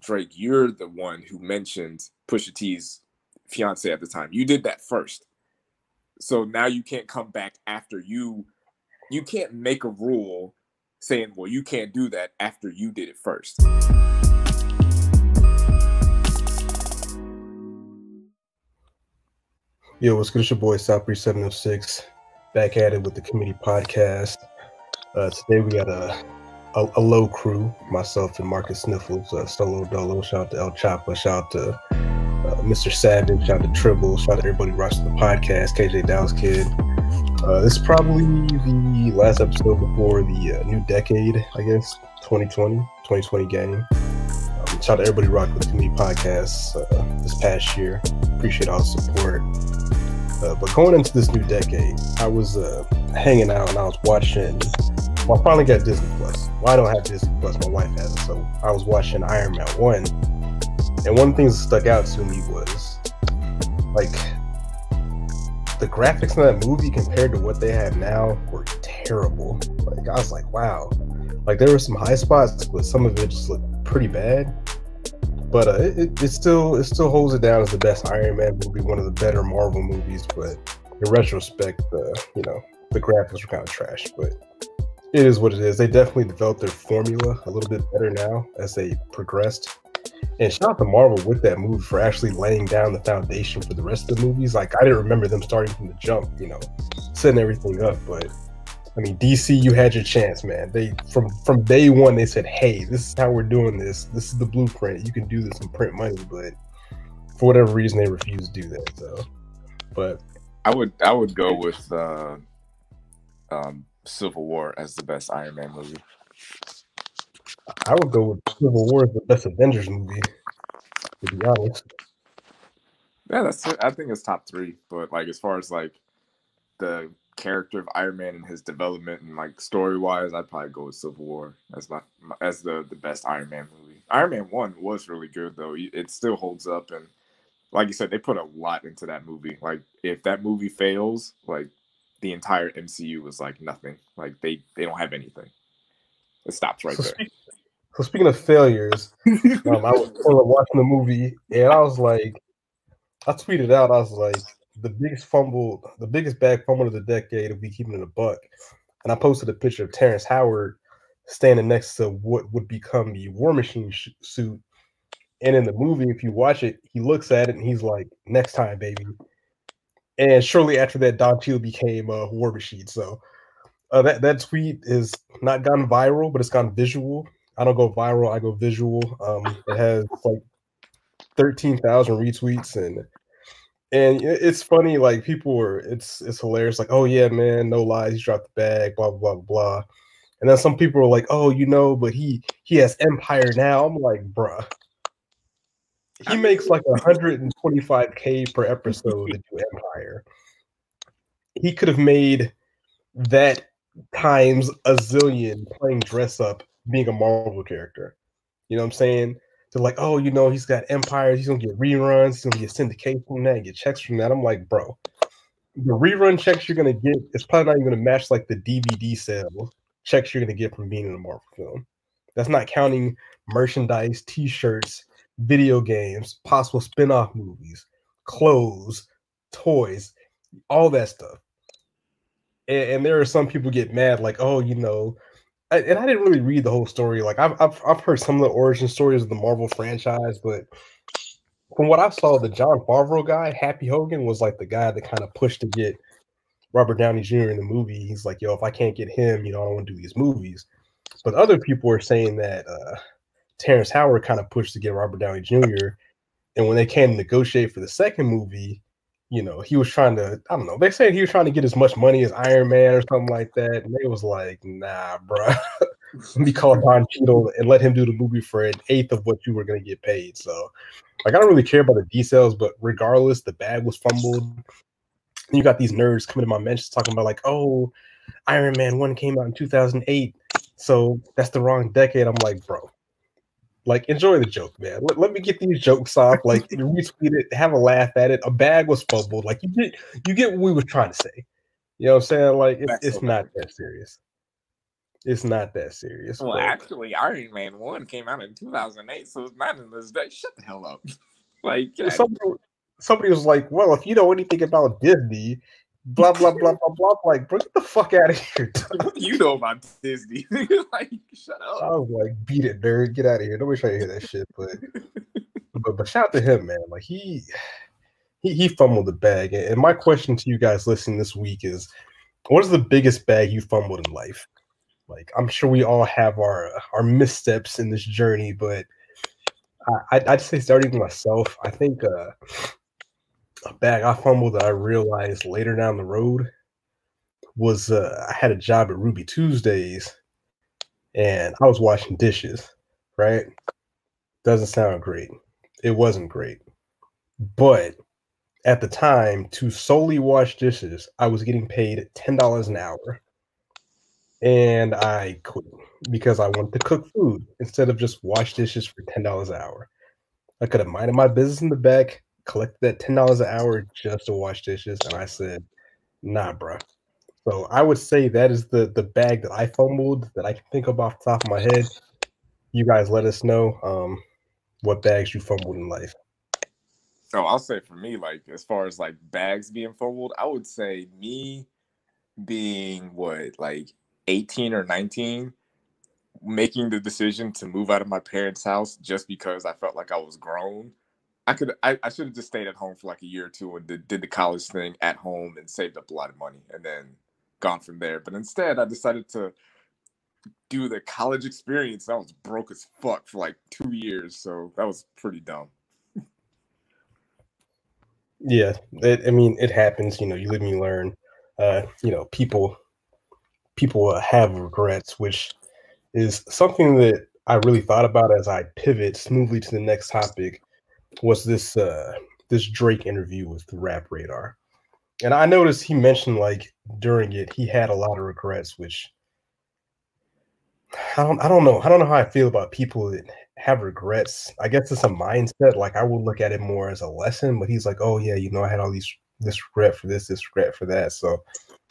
Drake, you're the one who mentioned Pusha T's fiance at the time. You did that first. So now you can't come back after you you can't make a rule saying, well, you can't do that after you did it first. Yo, what's good? It's your boy Southbury 706 back at it with the committee podcast. Uh, today we got a, a, a low crew, myself and Marcus Sniffles, uh, solo dolo. Shout out to El Chapa, shout out to uh, Mr. Savage, shout out to Tribble, shout out to everybody watching the podcast, KJ Dallas Kid. Uh, this is probably the last episode before the uh, new decade, I guess, 2020, 2020 game. Um, shout out to everybody rocking the committee podcast uh, this past year. Appreciate all the support. Uh, but going into this new decade, I was uh, hanging out and I was watching. Well, I finally got Disney Plus. Well, I don't have Disney Plus. My wife has it, so I was watching Iron Man one. And one thing that stuck out to me was like the graphics in that movie compared to what they have now were terrible. Like I was like, wow. Like there were some high spots, but some of it just looked pretty bad. But uh, it, it still it still holds it down as the best Iron Man movie, one of the better Marvel movies. But in retrospect, uh, you know the graphics were kind of trash. But it is what it is. They definitely developed their formula a little bit better now as they progressed. And shout out to Marvel with that move for actually laying down the foundation for the rest of the movies. Like I didn't remember them starting from the jump, you know, setting everything up. But I mean, DC, you had your chance, man. They from from day one they said, "Hey, this is how we're doing this. This is the blueprint. You can do this and print money." But for whatever reason, they refused to do that. So, but I would I would go with uh, um, Civil War as the best Iron Man movie. I would go with Civil War as the best Avengers movie. To be honest, Yeah, that's it. I think it's top three. But like as far as like the character of Iron Man and his development and like story wise, I'd probably go with Civil War as my, my as the the best Iron Man movie. Iron Man one was really good though. It still holds up and like you said, they put a lot into that movie. Like if that movie fails, like the entire MCU was like nothing. Like they they don't have anything. It stops right so, there. speak, so speaking of failures, um, I was watching the movie and I was like, I tweeted out, I was like, the biggest fumble, the biggest bag fumble of the decade if we keep it in a buck. And I posted a picture of Terrence Howard standing next to what would become the War Machine sh- suit. And in the movie, if you watch it, he looks at it and he's like, "Next time, baby." And shortly after that, Don Cheadle became a uh, War Machine. So uh, that that tweet is not gone viral, but it's gone visual. I don't go viral; I go visual. Um, it has like thirteen thousand retweets, and and it's funny. Like people were, it's it's hilarious. Like, oh yeah, man, no lies, he dropped the bag, blah blah blah blah. And then some people are like, oh, you know, but he he has Empire now. I'm like, bruh. He makes like 125k per episode to do Empire. He could have made that times a zillion playing dress up being a Marvel character. You know what I'm saying? They're like, oh, you know, he's got Empire, he's gonna get reruns, he's gonna get syndication from that, get checks from that. I'm like, bro, the rerun checks you're gonna get is probably not even gonna match like the DVD sale checks you're gonna get from being in a Marvel film. That's not counting merchandise, t-shirts, video games, possible spin-off movies, clothes, toys, all that stuff. And, and there are some people get mad, like, oh, you know, and I didn't really read the whole story. Like I've, I've I've heard some of the origin stories of the Marvel franchise, but from what I saw, the Jon Favreau guy, Happy Hogan, was like the guy that kind of pushed to get Robert Downey Jr. in the movie. He's like, yo, if I can't get him, you know, I don't want to do these movies. But other people are saying that uh, Terrence Howard kind of pushed to get Robert Downey Jr. And when they came to negotiate for the second movie, you know, he was trying to, I don't know, they said he was trying to get as much money as Iron Man or something like that. And they was like, nah, bro. let me call Don Cheadle and let him do the movie for an eighth of what you were going to get paid. So, like, I don't really care about the details, but regardless, the bag was fumbled. And you got these nerds coming to my mentions talking about, like, oh, Iron Man 1 came out in 2008. So that's the wrong decade. I'm like, bro, like, enjoy the joke, man. Let, let me get these jokes off. Like, retweet it, have a laugh at it. A bag was fumbled. Like, you get you get what we were trying to say. You know what I'm saying? Like, it's, it's not that serious. It's not that serious. Well, but- actually, Iron Man one came out in two thousand eight, so it's not in this day. Shut the hell up. like, somebody, somebody was like, "Well, if you know anything about Disney, blah blah blah blah blah," like, bro, get the fuck out of here. dude." what do you know about Disney? like, shut up. I was like, "Beat it, nerd, get out of here." Nobody trying to hear that shit. But but but shout out to him, man. Like he he he fumbled the bag. And my question to you guys listening this week is, what is the biggest bag you fumbled in life? Like I'm sure we all have our our missteps in this journey, but I, I'd, I'd say starting with myself, I think uh, a bag I fumbled that I realized later down the road was uh, I had a job at Ruby Tuesdays, and I was washing dishes. Right? Doesn't sound great. It wasn't great, but at the time, to solely wash dishes, I was getting paid ten dollars an hour and I quit because I wanted to cook food instead of just wash dishes for ten dollars an hour. I could have minded my business in the back, collected that ten dollars an hour just to wash dishes, and I said, "Nah, bruh." So I would say that is the the bag that I fumbled that I can think of off the top of my head. You guys, let us know um, what bags you fumbled in life. So I'll say for me, like as far as like bags being fumbled, I would say me being what like 18 or 19, making the decision to move out of my parents' house just because I felt like I was grown. I could I, I should have just stayed at home for like a year or two and did, did the college thing at home and saved up a lot of money and then gone from there. But instead I decided to do the college experience. I was broke as fuck for like two years. So that was pretty dumb. Yeah, it, I mean, it happens. You know, you live and you learn. Uh, you know, people people uh, have regrets, which is something that I really thought about as I pivot smoothly to the next topic. Was this uh, this Drake interview with the Rap Radar? And I noticed he mentioned like during it he had a lot of regrets, which I don't I don't know I don't know how I feel about people that have regrets. I guess it's a mindset. Like I would look at it more as a lesson, but he's like, oh yeah, you know, I had all these this regret for this, this regret for that. So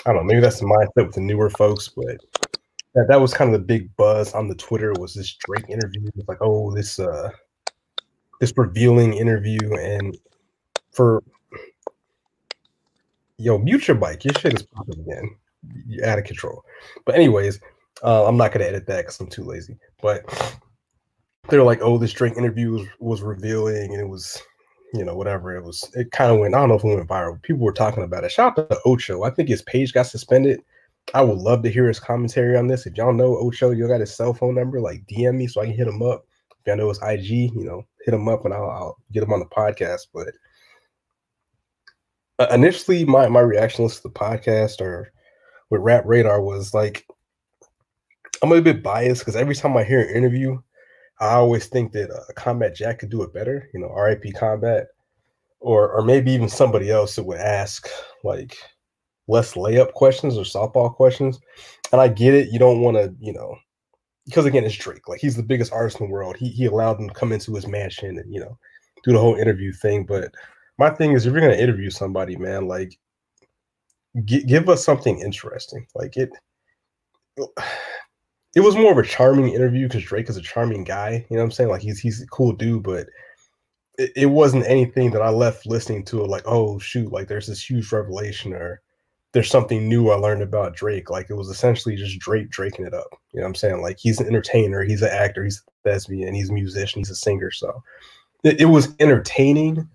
I don't know. Maybe that's the mindset with the newer folks, but that, that was kind of the big buzz on the Twitter was this Drake interview. It's like, oh, this uh this revealing interview, and for yo, mute your mic. Your shit is popping again. You're out of control. But anyways, uh, I'm not gonna edit that because I'm too lazy. But they're like, oh, this Drake interview was, was revealing, and it was, you know, whatever. It was. It kind of went. I don't know if it went viral. People were talking about it. Shout out to Ocho. I think his page got suspended. I would love to hear his commentary on this. If y'all know Ocho, you got his cell phone number, like DM me so I can hit him up. If y'all know his IG, you know, hit him up and I'll, I'll get him on the podcast. But uh, initially, my my reaction to the podcast or with Rap Radar was like, I'm a bit biased because every time I hear an interview, I always think that uh, Combat Jack could do it better. You know, RIP Combat, or or maybe even somebody else that would ask like less layup questions or softball questions. And I get it. You don't want to, you know, because again, it's Drake. Like he's the biggest artist in the world. He he allowed them to come into his mansion and you know do the whole interview thing. But my thing is, if you're gonna interview somebody, man, like gi- give us something interesting. Like it. It was more of a charming interview because Drake is a charming guy. You know what I'm saying? Like he's he's a cool dude, but it, it wasn't anything that I left listening to like, oh shoot, like there's this huge revelation or there's something new I learned about Drake. Like it was essentially just Drake draking it up. You know what I'm saying? Like he's an entertainer, he's an actor, he's a thespian, he's a musician, he's a singer. So it, it was entertaining,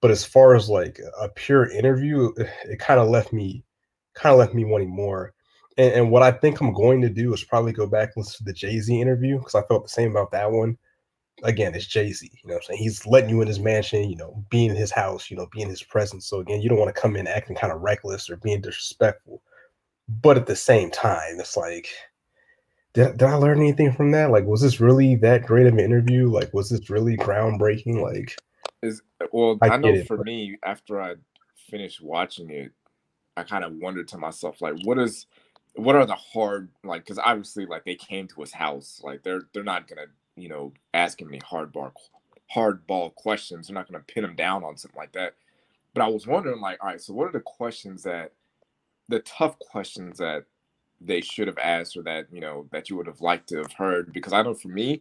but as far as like a pure interview, it, it kind of left me kind of left me wanting more. And, and what I think I'm going to do is probably go back and listen to the Jay Z interview because I felt the same about that one. Again, it's Jay Z. You know what I'm saying? He's letting you in his mansion, you know, be in his house, you know, be in his presence. So again, you don't want to come in acting kind of reckless or being disrespectful. But at the same time, it's like, did, did I learn anything from that? Like, was this really that great of an interview? Like, was this really groundbreaking? Like, Is uh, well, I I, know it, for but- me, after I finished watching it, I kind of wondered to myself, like, what is, what are the hard, like, because obviously, like, they came to his house, like, they're they're not gonna, you know, ask him any hard bar, hard ball questions. They're not gonna pin him down on something like that. But I was wondering, like, all right, so what are the questions that, the tough questions that they should have asked or that you know that you would have liked to have heard because i know for me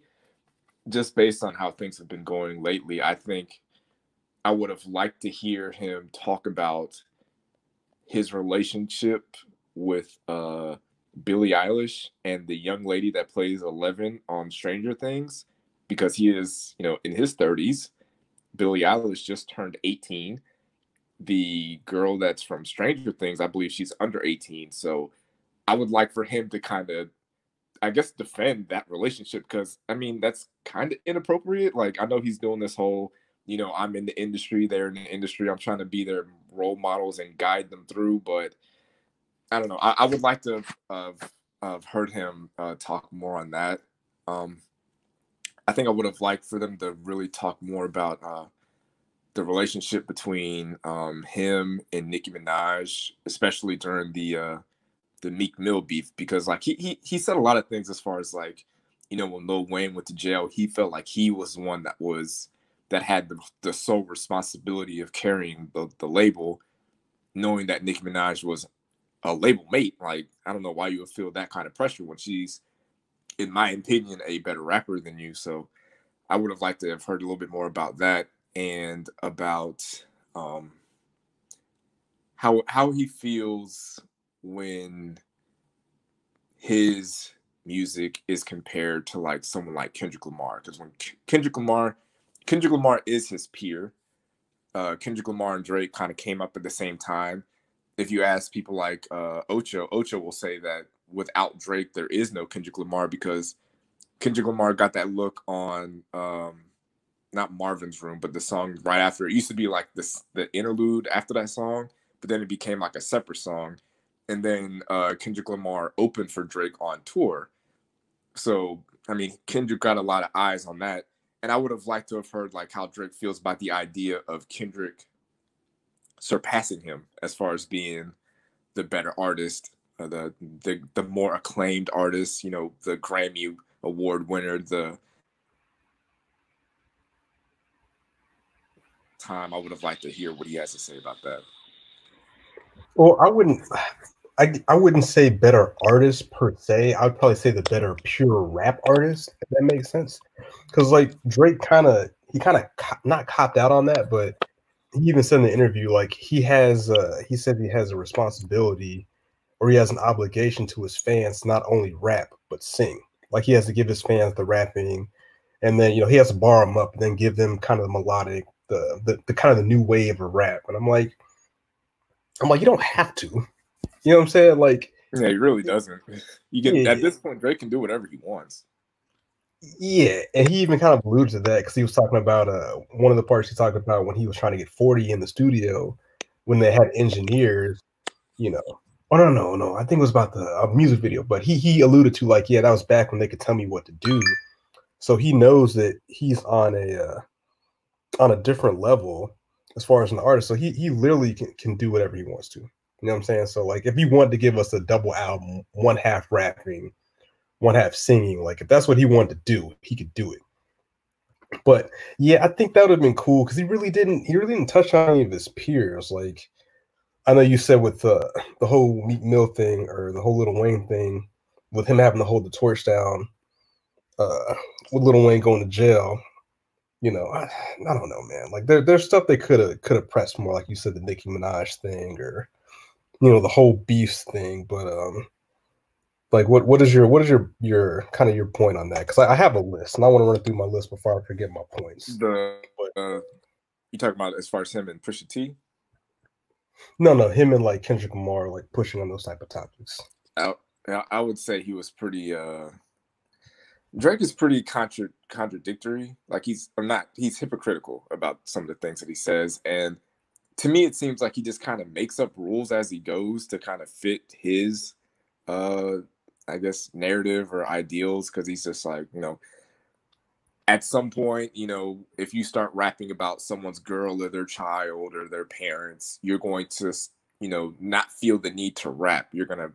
just based on how things have been going lately i think i would have liked to hear him talk about his relationship with uh billie eilish and the young lady that plays 11 on stranger things because he is you know in his 30s billie eilish just turned 18 the girl that's from stranger things i believe she's under 18 so I would like for him to kind of, I guess, defend that relationship because I mean that's kind of inappropriate. Like I know he's doing this whole, you know, I'm in the industry, they're in the industry. I'm trying to be their role models and guide them through, but I don't know. I, I would like to have, have heard him uh, talk more on that. Um, I think I would have liked for them to really talk more about uh, the relationship between um, him and Nicki Minaj, especially during the uh, the Meek Mill beef because like he he he said a lot of things as far as like you know when Lil Wayne went to jail, he felt like he was the one that was that had the, the sole responsibility of carrying the, the label, knowing that Nicki Minaj was a label mate. Like I don't know why you would feel that kind of pressure when she's, in my opinion, a better rapper than you. So I would have liked to have heard a little bit more about that and about um, how how he feels when his music is compared to like someone like Kendrick Lamar. Because when Kendrick Lamar, Kendrick Lamar is his peer. Uh, Kendrick Lamar and Drake kind of came up at the same time. If you ask people like uh, Ocho, Ocho will say that without Drake, there is no Kendrick Lamar because Kendrick Lamar got that look on um, not Marvin's Room, but the song right after. It used to be like this the interlude after that song, but then it became like a separate song and then uh, Kendrick Lamar opened for Drake on tour. So I mean, Kendrick got a lot of eyes on that, and I would have liked to have heard like how Drake feels about the idea of Kendrick surpassing him as far as being the better artist, uh, the the the more acclaimed artist, you know, the Grammy award winner, the time I would have liked to hear what he has to say about that. Well, I wouldn't I, I wouldn't say better artist per se. I would probably say the better pure rap artist, if that makes sense. Because like Drake kind of he kind of co- not copped out on that, but he even said in the interview like he has uh he said he has a responsibility or he has an obligation to his fans not only rap but sing. Like he has to give his fans the rapping, and then you know he has to bar them up and then give them kind of the melodic, the the, the kind of the new wave of rap. And I'm like, I'm like, you don't have to. You know what I'm saying? Like, yeah, he really doesn't. You can yeah, at this point, Drake can do whatever he wants. Yeah, and he even kind of alluded to that because he was talking about uh one of the parts he talked about when he was trying to get 40 in the studio when they had engineers, you know. Oh no, no, no. I think it was about the uh, music video, but he he alluded to like, yeah, that was back when they could tell me what to do. So he knows that he's on a uh, on a different level as far as an artist. So he he literally can, can do whatever he wants to. You know what I'm saying? So like if he wanted to give us a double album, one half rapping, one half singing, like if that's what he wanted to do, he could do it. But yeah, I think that would have been cool because he really didn't he really didn't touch on any of his peers. Like I know you said with uh, the whole Meek Mill thing or the whole Little Wayne thing, with him having to hold the torch down, uh, with Little Wayne going to jail. You know, I, I don't know, man. Like there, there's stuff they could have could have pressed more, like you said, the Nicki Minaj thing, or you know the whole beefs thing but um like what what is your what is your your kind of your point on that? Because I, I, have a list and i want to run through my list before i forget my points. The uh, you talking about as far as him and pusha t? No no him and like kendrick lamar like pushing on those type of topics. I, I would say he was pretty uh drake is pretty contra- contradictory. Like he's or not he's hypocritical about some of the things that he says and to me it seems like he just kind of makes up rules as he goes to kind of fit his uh i guess narrative or ideals because he's just like you know at some point you know if you start rapping about someone's girl or their child or their parents you're going to you know not feel the need to rap you're going to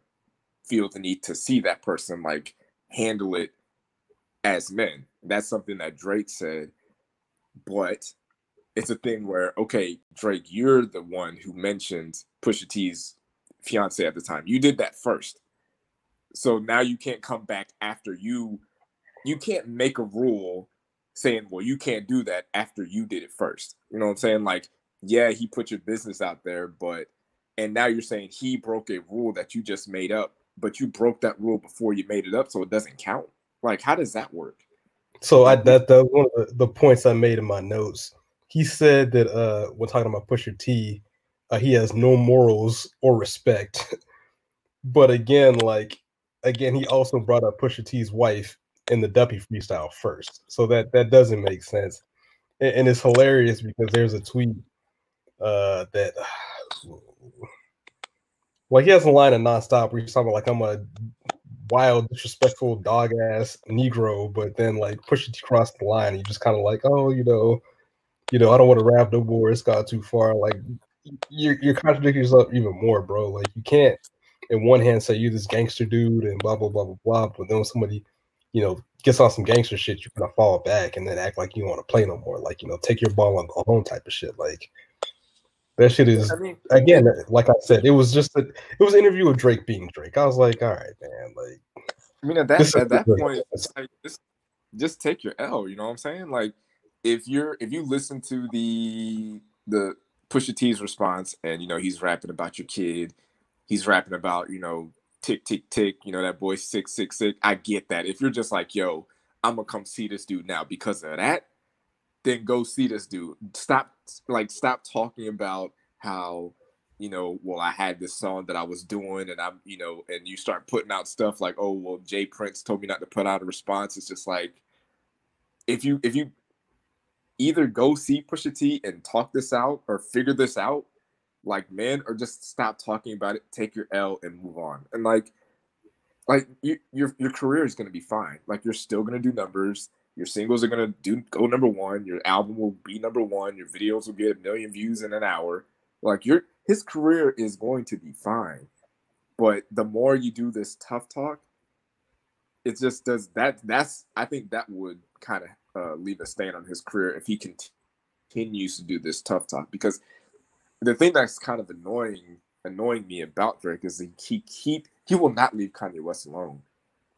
feel the need to see that person like handle it as men that's something that drake said but it's a thing where okay, Drake, you're the one who mentioned Pusha T's fiance at the time. You did that first. So now you can't come back after you you can't make a rule saying, well, you can't do that after you did it first. You know what I'm saying? Like, yeah, he put your business out there, but and now you're saying he broke a rule that you just made up, but you broke that rule before you made it up, so it doesn't count. Like, how does that work? So I that that one of the, the points I made in my notes. He said that uh when talking about Pusha T, uh, he has no morals or respect. but again, like again, he also brought up Pusha T's wife in the Duppy freestyle first. So that that doesn't make sense. And, and it's hilarious because there's a tweet uh that like he has a line of nonstop where he's talking about like I'm a wild, disrespectful, dog ass Negro, but then like push it across the line. You just kind of like, oh, you know, you know, I don't want to rap no more. It's got too far. Like you're you're contradicting yourself even more, bro. Like you can't in one hand say you this gangster dude and blah blah blah blah blah, but then when somebody, you know, gets on some gangster shit, you're gonna fall back and then act like you want to play no more. Like, you know, take your ball on the home type of shit. Like that shit is I mean, again, like I said, it was just a, it was an interview with Drake being Drake. I was like, all right, man, like I mean, at that at that point, like, just just take your L. You know what I'm saying? Like, if you're if you listen to the the Pusha T's response, and you know he's rapping about your kid, he's rapping about you know tick tick tick, you know that boy six six six. I get that. If you're just like, yo, I'm gonna come see this dude now because of that, then go see this dude. Stop like stop talking about how you know, well, I had this song that I was doing, and I'm, you know, and you start putting out stuff like, oh, well, J. Prince told me not to put out a response. It's just like, if you if you either go see Pusha T and talk this out or figure this out, like man, or just stop talking about it, take your L and move on. And like, like you, your your career is gonna be fine. Like you're still gonna do numbers. Your singles are gonna do go number one. Your album will be number one. Your videos will get a million views in an hour. Like your his career is going to be fine. But the more you do this tough talk, it just does that. That's I think that would kind of uh, leave a stain on his career if he continues to do this tough talk. Because the thing that's kind of annoying annoying me about Drake is he, keep he will not leave Kanye West alone.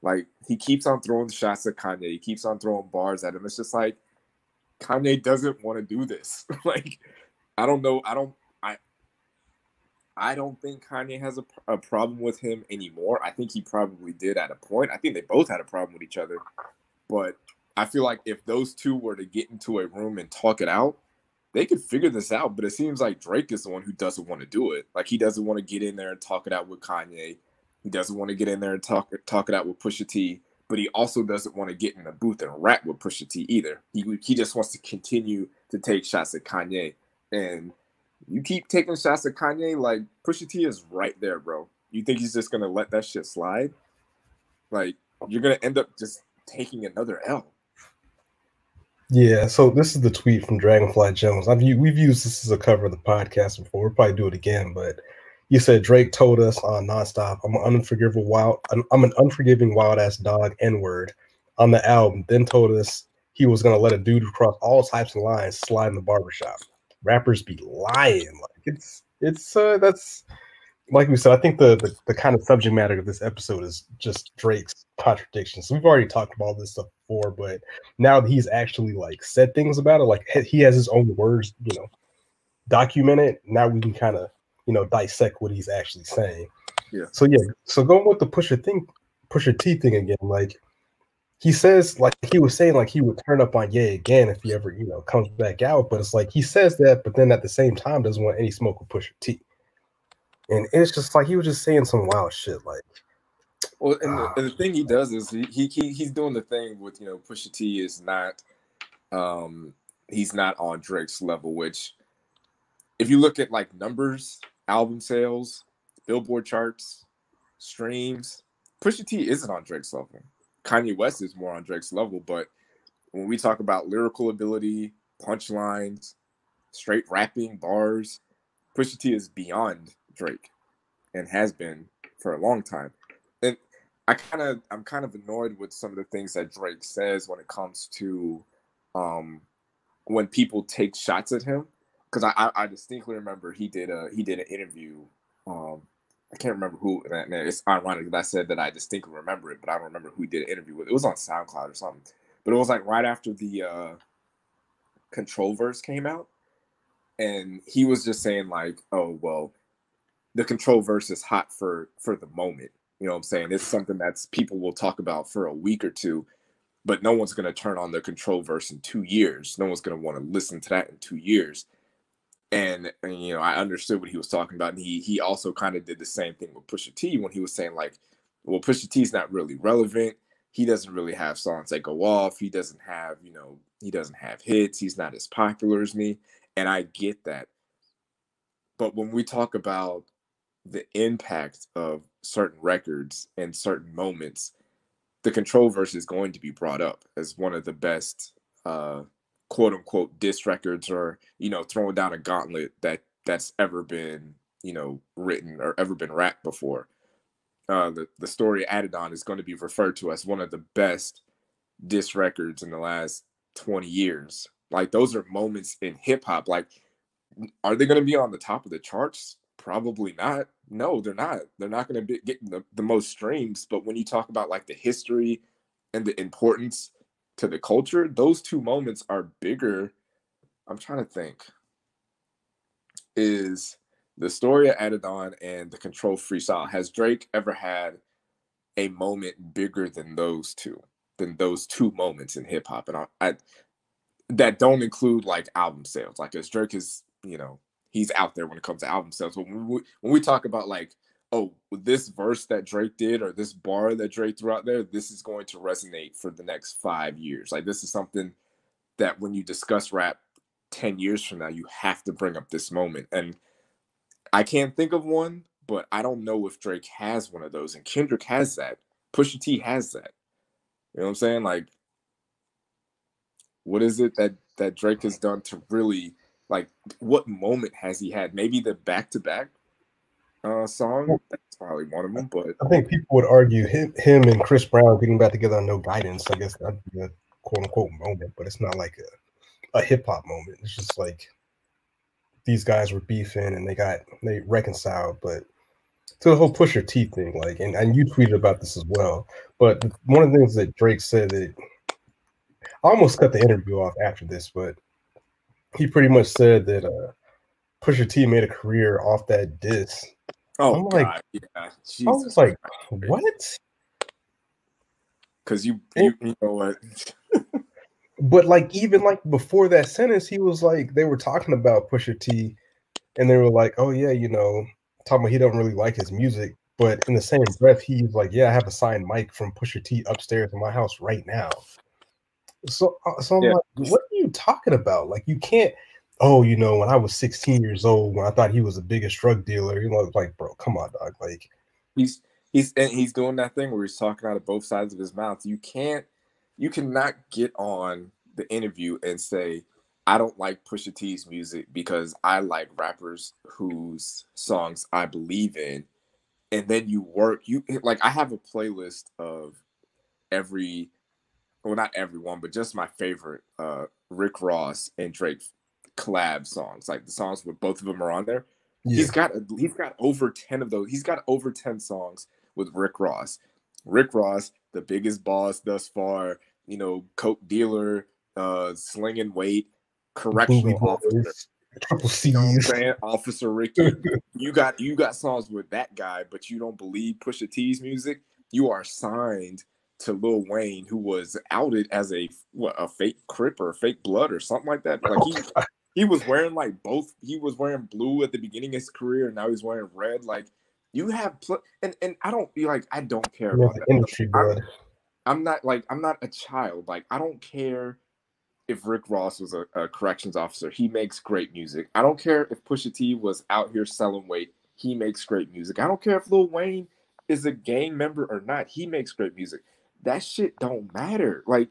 Like he keeps on throwing shots at Kanye. He keeps on throwing bars at him. It's just like Kanye doesn't want to do this. like I don't know. I don't. I I don't think Kanye has a, a problem with him anymore. I think he probably did at a point. I think they both had a problem with each other. But I feel like if those two were to get into a room and talk it out, they could figure this out. But it seems like Drake is the one who doesn't want to do it. Like he doesn't want to get in there and talk it out with Kanye. He doesn't want to get in there and talk talk it out with Pusha T. But he also doesn't want to get in the booth and rap with Pusha T either. He he just wants to continue to take shots at Kanye. And you keep taking shots at Kanye, like Pusha T is right there, bro. You think he's just gonna let that shit slide? Like you're gonna end up just taking another L. Yeah, so this is the tweet from Dragonfly Jones. I've we've used this as a cover of the podcast before. We'll probably do it again, but you said Drake told us on nonstop, "I'm an unforgivable wild, I'm an unforgiving wild ass dog." N word on the album. Then told us he was gonna let a dude cross all types of lines slide in the barbershop. Rappers be lying, like it's it's uh that's like we said, I think the, the, the kind of subject matter of this episode is just Drake's contradictions. We've already talked about this stuff before, but now that he's actually like said things about it, like he has his own words, you know, documented. Now we can kind of you know dissect what he's actually saying. Yeah. So yeah. So going with the Pusha thing, Pusha T thing again, like he says, like he was saying, like he would turn up on Ye again if he ever you know comes back out. But it's like he says that, but then at the same time doesn't want any smoke with Pusha T and it's just like he was just saying some wild shit. Like, well, and, uh, the, ah. and the, thing he does is he, he he's doing the thing with you know Pusha T is not, um, he's not on Drake's level. Which, if you look at like numbers, album sales, Billboard charts, streams, Pusha T isn't on Drake's level. Kanye West is more on Drake's level, but when we talk about lyrical ability, punchlines, straight rapping, bars, Pusha T is beyond Drake and has been for a long time. And I kind of I'm kind of annoyed with some of the things that Drake says when it comes to um when people take shots at him because I, I, I distinctly remember he did a he did an interview um I can't remember who. And it's ironic that I said that I distinctly remember it, but I don't remember who he did an interview with. It was on SoundCloud or something. But it was like right after the uh, Control verse came out, and he was just saying like, "Oh well, the Control verse is hot for for the moment." You know what I'm saying? It's something that's people will talk about for a week or two, but no one's going to turn on the Control verse in two years. No one's going to want to listen to that in two years and, and, you know I understood what he was talking about, and he he also kind of did the same thing with Pusha T when he was saying like, well, Pusha T's not really relevant. He doesn't really have songs that go off. He doesn't have you know he doesn't have hits. He's not as popular as me, and I get that. But when we talk about the impact of certain records and certain moments, the control verse is going to be brought up as one of the best uh, quote unquote diss records or you know throwing down a gauntlet that that's ever been you know written or ever been rapped before. Uh, the the story Adidon is going to be referred to as one of the best diss records in the last 20 years. Like those are moments in hip hop. Like, are they going to be on the top of the charts? Probably not. No, they're not. They're not going to be getting the, the most streams. But when you talk about like the history and the importance to the culture, those two moments are bigger. I'm trying to think. Is the story of Adidon and the Control Freestyle has Drake ever had a moment bigger than those two? Than those two moments in hip hop, and I, I that don't include like album sales. Like as Drake is, you know, he's out there when it comes to album sales. But when we, when we talk about like oh, this verse that Drake did or this bar that Drake threw out there, this is going to resonate for the next five years. Like this is something that when you discuss rap 10 years from now, you have to bring up this moment. And I can't think of one, but I don't know if Drake has one of those. And Kendrick has that. Pusha T has that. You know what I'm saying? Like, what is it that that Drake has done to really like what moment has he had? Maybe the back to back uh, song. That's probably one of them. But I think people would argue him, him and Chris Brown getting back together on No Guidance. I guess that'd be a quote unquote moment, but it's not like a, a hip hop moment. It's just like these guys were beefing and they got they reconciled. But to the whole Pusha T thing, like, and, and you tweeted about this as well. But one of the things that Drake said that I almost cut the interview off after this, but he pretty much said that uh Pusha T made a career off that diss Oh, I'm like, yeah. Jesus I was like, what? Because you, you, you know what? but like, even like before that sentence, he was like, they were talking about Pusha T, and they were like, oh yeah, you know, talking about he don't really like his music, but in the same breath, he's like, yeah, I have a signed mic from Pusha T upstairs in my house right now. So, uh, so I'm yeah. like, what you talking about? Like, you can't oh, you know, when I was 16 years old, when I thought he was the biggest drug dealer, you know, like, bro, come on, dog. Like he's he's and he's doing that thing where he's talking out of both sides of his mouth. You can't you cannot get on the interview and say, I don't like Pusha T's music because I like rappers whose songs I believe in. And then you work you like I have a playlist of every well not everyone, but just my favorite uh Rick Ross and Drake collab songs, like the songs where both of them are on there. Yeah. He's got he's got over 10 of those. He's got over 10 songs with Rick Ross. Rick Ross, the biggest boss thus far, you know, coke dealer, uh slinging weight, correctional officer. Triple C, you know what I'm saying? Officer Ricky. you got you got songs with that guy, but you don't believe Pusha T's music. You are signed to Lil Wayne, who was outed as a what a fake crip or fake blood or something like that. Like he he was wearing like both. He was wearing blue at the beginning of his career, and now he's wearing red. Like you have, pl- and and I don't be like I don't care about that. Industry, I'm, I'm, not like I'm not a child. Like I don't care if Rick Ross was a, a corrections officer. He makes great music. I don't care if Pusha T was out here selling weight. He makes great music. I don't care if Lil Wayne is a gang member or not. He makes great music. That shit don't matter. Like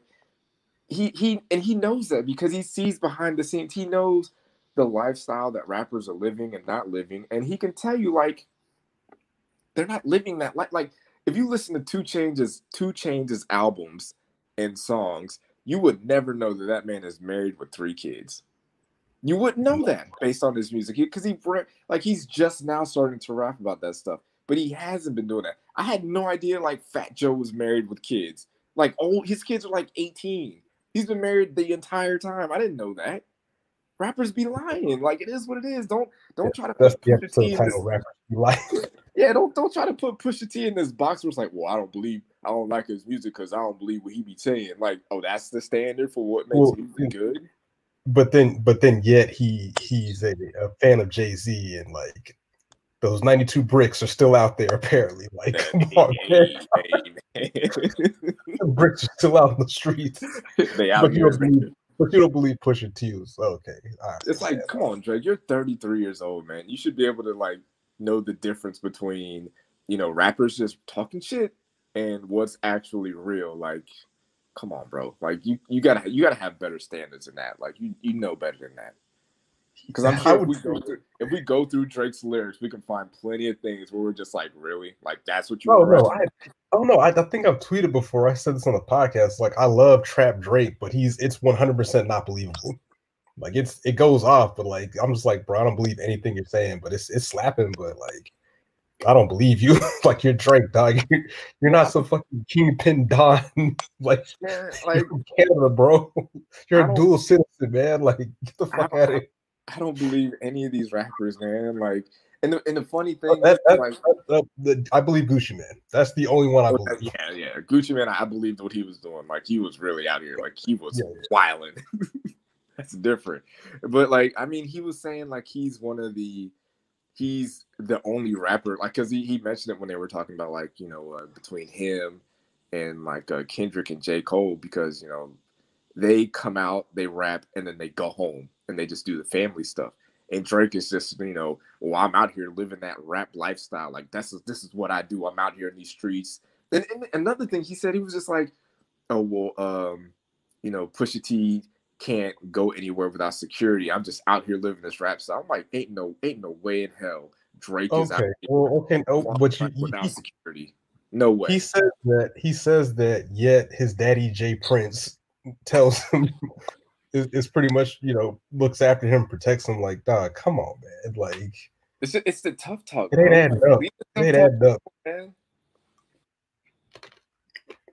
he he and he knows that because he sees behind the scenes. He knows the lifestyle that rappers are living and not living, and he can tell you like they're not living that like like if you listen to 2 Chainz, 2 Chainz albums and songs, you would never know that that man is married with three kids. You wouldn't know that based on his music because he, he like he's just now starting to rap about that stuff. But he hasn't been doing that. I had no idea like Fat Joe was married with kids. Like old, his kids are like 18. He's been married the entire time. I didn't know that. Rappers be lying. Like it is what it is. Don't don't try to put the Pusha T in this, title. Rappers like, yeah, don't don't try to put Pusha T in this box where it's like, well, I don't believe I don't like his music because I don't believe what he be saying. Like, oh, that's the standard for what makes Well, music good. but then, but then, yet he he's a, a fan of Jay Z, and like those ninety two bricks are still out there. Apparently, like come on, man. Hey, hey, The bricks are still out in the streets. they out But you don't believe, but you don't believe was okay. Right. It's like, come on, Drake, you're 33 years old, man. You should be able to like know the difference between, you know, rappers just talking shit and what's actually real. Like, come on, bro. Like you you gotta you gotta have better standards than that. Like you you know better than that. Because I'm sure if we go through if we go through Drake's lyrics, we can find plenty of things where we're just like, really? Like that's what you Oh no, I oh no, I, I think I've tweeted before. I said this on the podcast. Like I love Trap Drake, but he's it's one hundred percent not believable. Like it's it goes off, but like I'm just like, bro, I don't believe anything you're saying, but it's it's slapping, but like I don't believe you. like you're Drake, dog. You're, you're not some fucking kingpin don. like Man, you're like from Canada, bro. You're I a don't- dual citizen, man. Like get the fuck out of here. I don't believe any of these rappers, man. Like and the and the funny thing That, is, that, like that- I believe Gucci Mane. That's the only one I Oh, believe. Yeah, yeah. Gucci Mane, I believed what he was doing. Like he was really out here. Like he was yeah. wilding. That's different. But like, I mean, he was saying like he's one of the he's the only rapper, like because he, he mentioned it when they were talking about like, you know, uh, between him and like uh, Kendrick and J. Cole, because you know, they come out, they rap, and then they go home and they just do the family stuff. And Drake is just, you know, well, I'm out here living that rap lifestyle. Like that's this is what I do. I'm out here in these streets. And, and another thing he said, he was just like, oh well, um, you know, Pusha T can't go anywhere without security. I'm just out here living this rap style. I'm like, ain't no, ain't no way in hell Drake is out here Well, okay. Oh, but you, without you, security. No way. he says that he says that yet his daddy J. Prince tells him is, is pretty much you know looks after him, protects him. Like, dog, come on, man. Like, it's it's the tough talk. It ain't bro. adding up. it ain't adding up. man.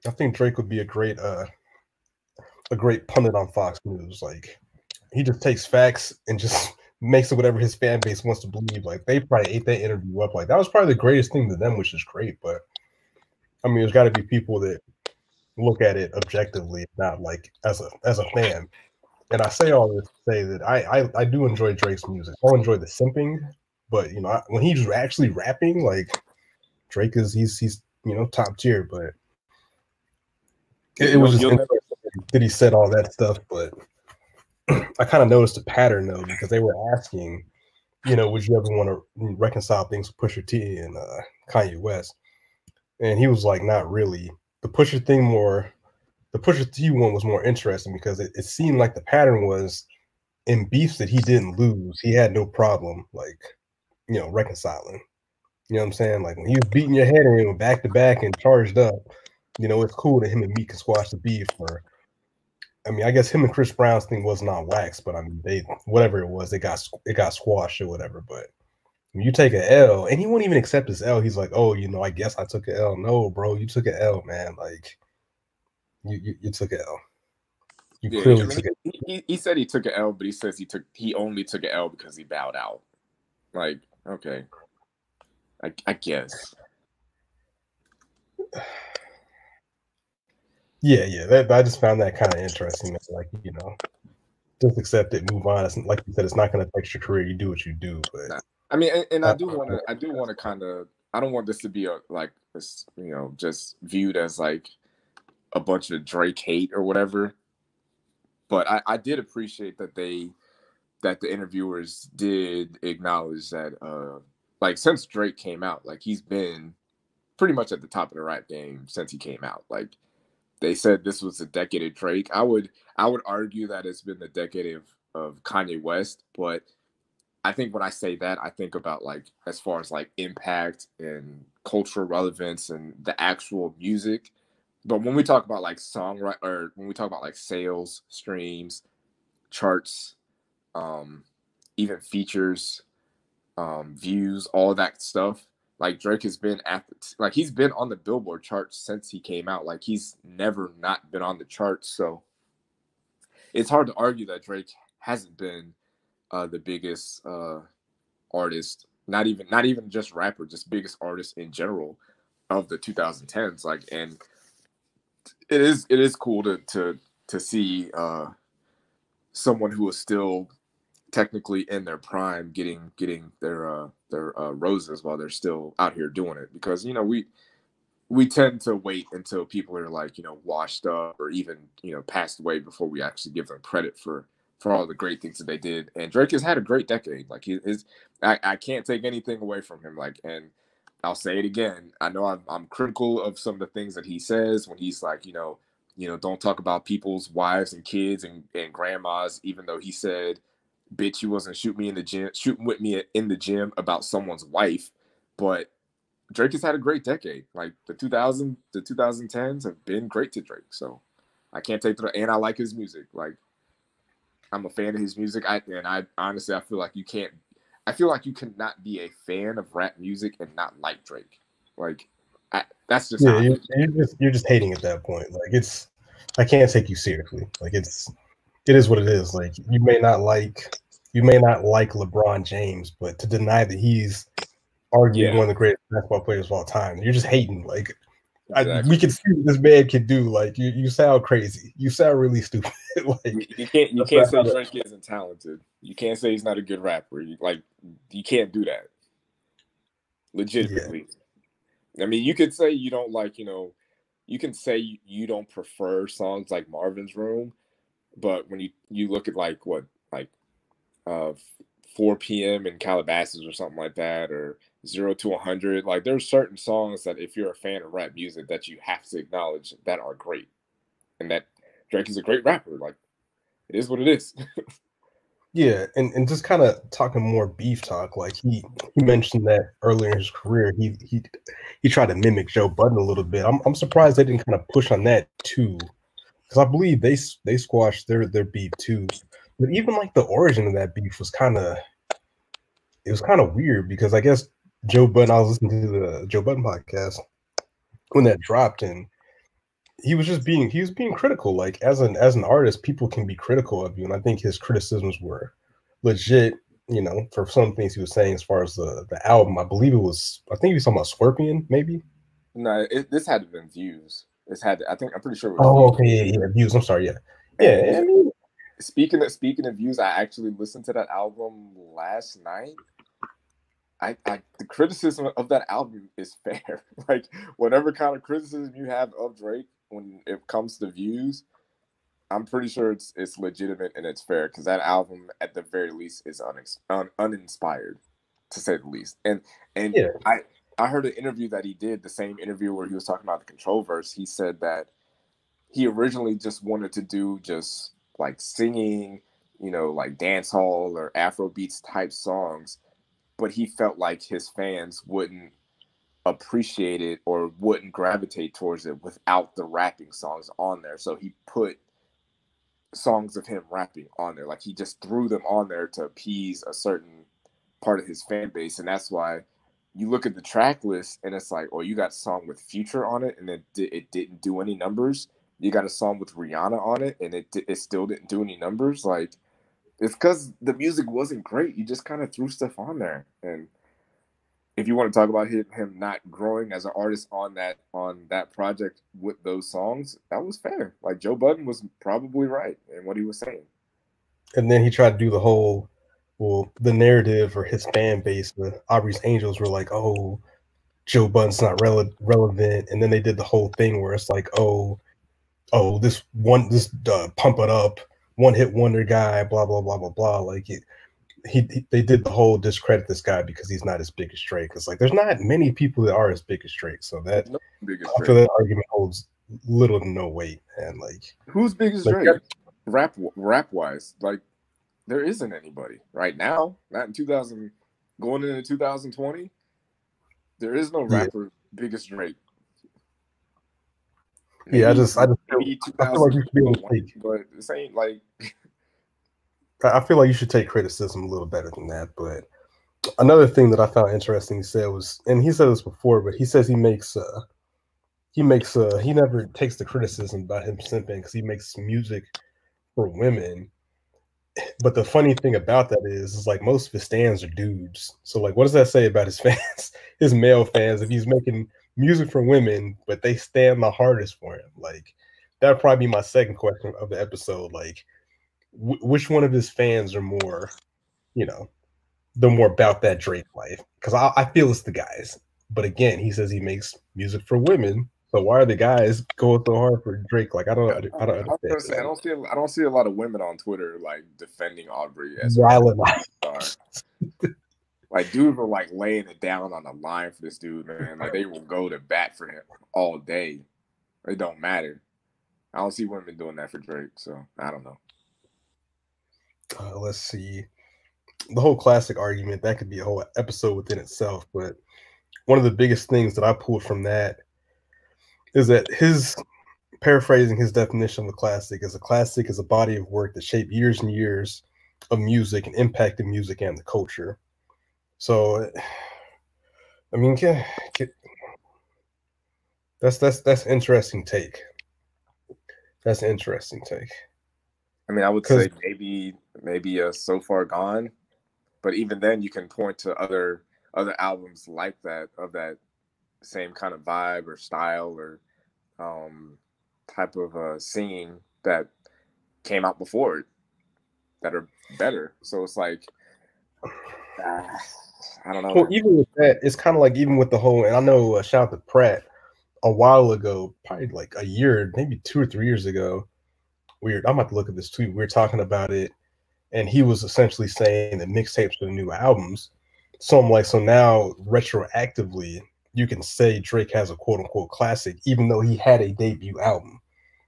I think Drake would be a great uh a great pundit on Fox News. Like, he just takes facts and just makes it whatever his fan base wants to believe. Like, they probably ate that interview up. Like, that was probably the greatest thing to them, which is great. But I mean, there's got to be people that look at it objectively, not like as a as a fan. And I say all this to say that I I, I do enjoy Drake's music. I enjoy the simping, but you know I, when he's actually rapping, like Drake is he's he's you know top tier. But it, it was just interesting that he said all that stuff. But I kind of noticed a pattern though because they were asking, you know, would you ever want to reconcile things with Pusha T and uh, Kanye West? And he was like, not really. The Pusha thing more, the Pusha T one was more interesting because it, it seemed like the pattern was in beefs that he didn't lose, he had no problem like, you know, reconciling. You know what I'm saying? Like when he was beating your head in back to back and charged up, you know, it's cool that him and Meek can squash the beef. Or, I mean, I guess him and Chris Brown's thing was not wax, but I mean, they whatever it was, it got it got squashed or whatever. But when you take an L, and he won't even accept his L. He's like, "Oh, you know, I guess I took an L." No, bro, you took an L, man. Like, you you, you took an L. You Yeah, clearly I mean, took it. he, he, said he took an L, but he says he took he only took an L because he bowed out. Like, okay, I, I guess. Yeah, yeah. That I just found that kind of interesting. That, like, you know, just accept it, move on. It's like you said, it's not going to affect your career. You do what you do, but I mean, and, and I do want to, I do want to kind of, I don't want this to be a like, this, you know, just viewed as like a bunch of Drake hate or whatever. But I, I did appreciate that they, that the interviewers did acknowledge that, uh, like since Drake came out, like he's been pretty much at the top of the rap game since he came out. Like they said this was a decade of Drake. I would, I would argue that it's been the decade of, of Kanye West, but I think when I say that, I think about like as far as like impact and cultural relevance and the actual music. But when we talk about like songwriter or when we talk about like sales, streams, charts, um, even features, um, views, all that stuff, like Drake has been at like he's been on the Billboard charts since he came out. Like he's never not been on the charts. So it's hard to argue that Drake hasn't been uh, the biggest uh, artist, not even not even just rapper, just biggest artist in general of the 2010s. Like, and it is it is cool to to to see uh, someone who is still technically in their prime getting getting their uh, their uh, roses while they're still out here doing it. Because you know we we tend to wait until people are like you know washed up or even you know passed away before we actually give them credit for for all the great things that they did. And drake has had a great decade. Like he is I, I can't take anything away from him. Like and i'll say it again i know I'm, I'm critical of some of the things that he says when he's like you know you know don't talk about people's wives and kids and, and grandmas even though he said bitch you wasn't shoot me in the gym shooting with me in the gym about someone's wife. But drake has had a great decade like the 2000 the 2010s have been great to drake so i can't take that and i like his music like i'm a fan of his music i and i honestly i feel like you can't i feel like you cannot be a fan of rap music and not like drake like I, that's just yeah, you, are just you're just hating at that point. Like it's, I can't take you seriously. Like it's, it is what it is. Like you may not like you may not like LeBron James, but to deny that he's arguably yeah. one of the greatest basketball players of all time, you're just hating. Like exactly. I, we can see what this man can do. Like you, you sound crazy. You sound really stupid. like you can't you can't say Drake isn't talented. You can't say he's not a good rapper. You, like you can't do that. Legitimately. Yeah. I mean, you could say you don't like, you know, you can say you don't prefer songs like Marvin's Room, but when you you look at like what like uh 4 p.m. in Calabasas or something like that, or zero to 100. Like there's certain songs that if you're a fan of rap music that you have to acknowledge that are great, and that Drake is a great rapper. Like it is what it is. yeah, and, and just kind of talking more beef talk. Like he he mentioned that earlier in his career, he he he tried to mimic Joe Budden a little bit. I'm I'm surprised they didn't kind of push on that too, because I believe they they squashed their their beef too. But even like the origin of that beef was kind of it was kind of weird because I guess Joe Budden, I was listening to the Joe Budden podcast when that dropped, and he was just being he was being critical. Like as an as an artist, people can be critical of you, and I think his criticisms were legit. You know, for some things he was saying as far as the the album, I believe it was. I think he was talking about Scorpion, maybe. No, it, this had to been views. This had. I think I'm pretty sure. oh, okay, yeah, yeah, views. I'm sorry, yeah, yeah. I mean, speaking of speaking of views, I actually listened to that album last night. I, I the criticism of that album is fair. like whatever kind of criticism you have of Drake when it comes to views, I'm pretty sure it's it's legitimate and it's fair because that album at the very least is unex- un, uninspired to say the least. And and yeah. I I heard an interview that he did, the same interview where he was talking about the control verse. He said that he originally just wanted to do just like singing, you know, like dance hall or Afro beats type songs, but he felt like his fans wouldn't appreciate it or wouldn't gravitate towards it without the rapping songs on there. So he put songs of him rapping on there. Like he just threw them on there to appease a certain part of his fan base. And that's why you look at the track list and it's like, oh, you got a song with Future on it and it, it didn't do any numbers you got a song with Rihanna on it, and it it still didn't do any numbers. Like it's because the music wasn't great. You just kind of threw stuff on there, and if you want to talk about him, not growing as an artist on that on that project with those songs, that was fair. Like Joe Budden was probably right in what he was saying. And then he tried to do the whole, well, the narrative or his fan base, the Aubrey's Angels were like, oh, Joe Budden's not rele- relevant, and then they did the whole thing where it's like, oh, oh, this one, this uh, pump it up, one hit wonder guy, blah blah blah blah blah. Like he, he, they did the whole discredit this guy because he's not as big as Drake. It's like there's not many people that are as big as Drake, so that no I feel that argument holds little to no weight. And like, who's big as like, Drake? Rap rap wise, like there isn't anybody right now. Not in 2000, going into 2020. There is no rapper yeah. big as Drake. Maybe, yeah, I just, I just feel, I feel like you should be to take, but this ain't like. I feel like you should take criticism a little better than that, but another thing that I found interesting he said was, and he said this before, but he says he makes uh he makes uh he never takes the criticism about him simping because he makes music for women. But the funny thing about that is, is like most of his fans are dudes. So like, what does that say about his fans, his male fans? If he's making music for women, but they stand the hardest for him, like that'd probably be my second question of the episode. Like, w- which one of his fans are more, you know, the more about that Drake life? Because I, I feel it's the guys. But again, he says he makes music for women. So why are the guys going so hard for Drake? Like I don't, I don't I, was gonna understand. say, I don't see I don't see a lot of women on Twitter like defending Aubrey as a star. like dudes are like laying it down on the line for this dude, man. Like they will go to bat for him all day. It don't matter. I don't see women doing that for Drake, so I don't know. Uh, let's see. The whole classic argument that could be a whole episode within itself, but one of the biggest things that I pulled from that is that his paraphrasing his definition of a classic is a classic is a body of work that shaped years and years of music and impacted music and the culture. So, I mean, can, can, that's that's that's interesting take. That's an interesting take. I mean, I would say maybe maybe a so far gone, but even then, you can point to other other albums like that of that same kind of vibe or style or um, type of uh, singing that came out before it that are better. So it's like, uh, I don't know. Well, even with that, it's kind of like even with the whole, and I know uh, shout out to Pratt a while ago, probably like a year, maybe two or three years ago. Weird. I'm about to look at this tweet. We were talking about it, and he was essentially saying that mixtapes are the new albums. So I'm like, so now retroactively, you can say Drake has a quote unquote classic, even though he had a debut album.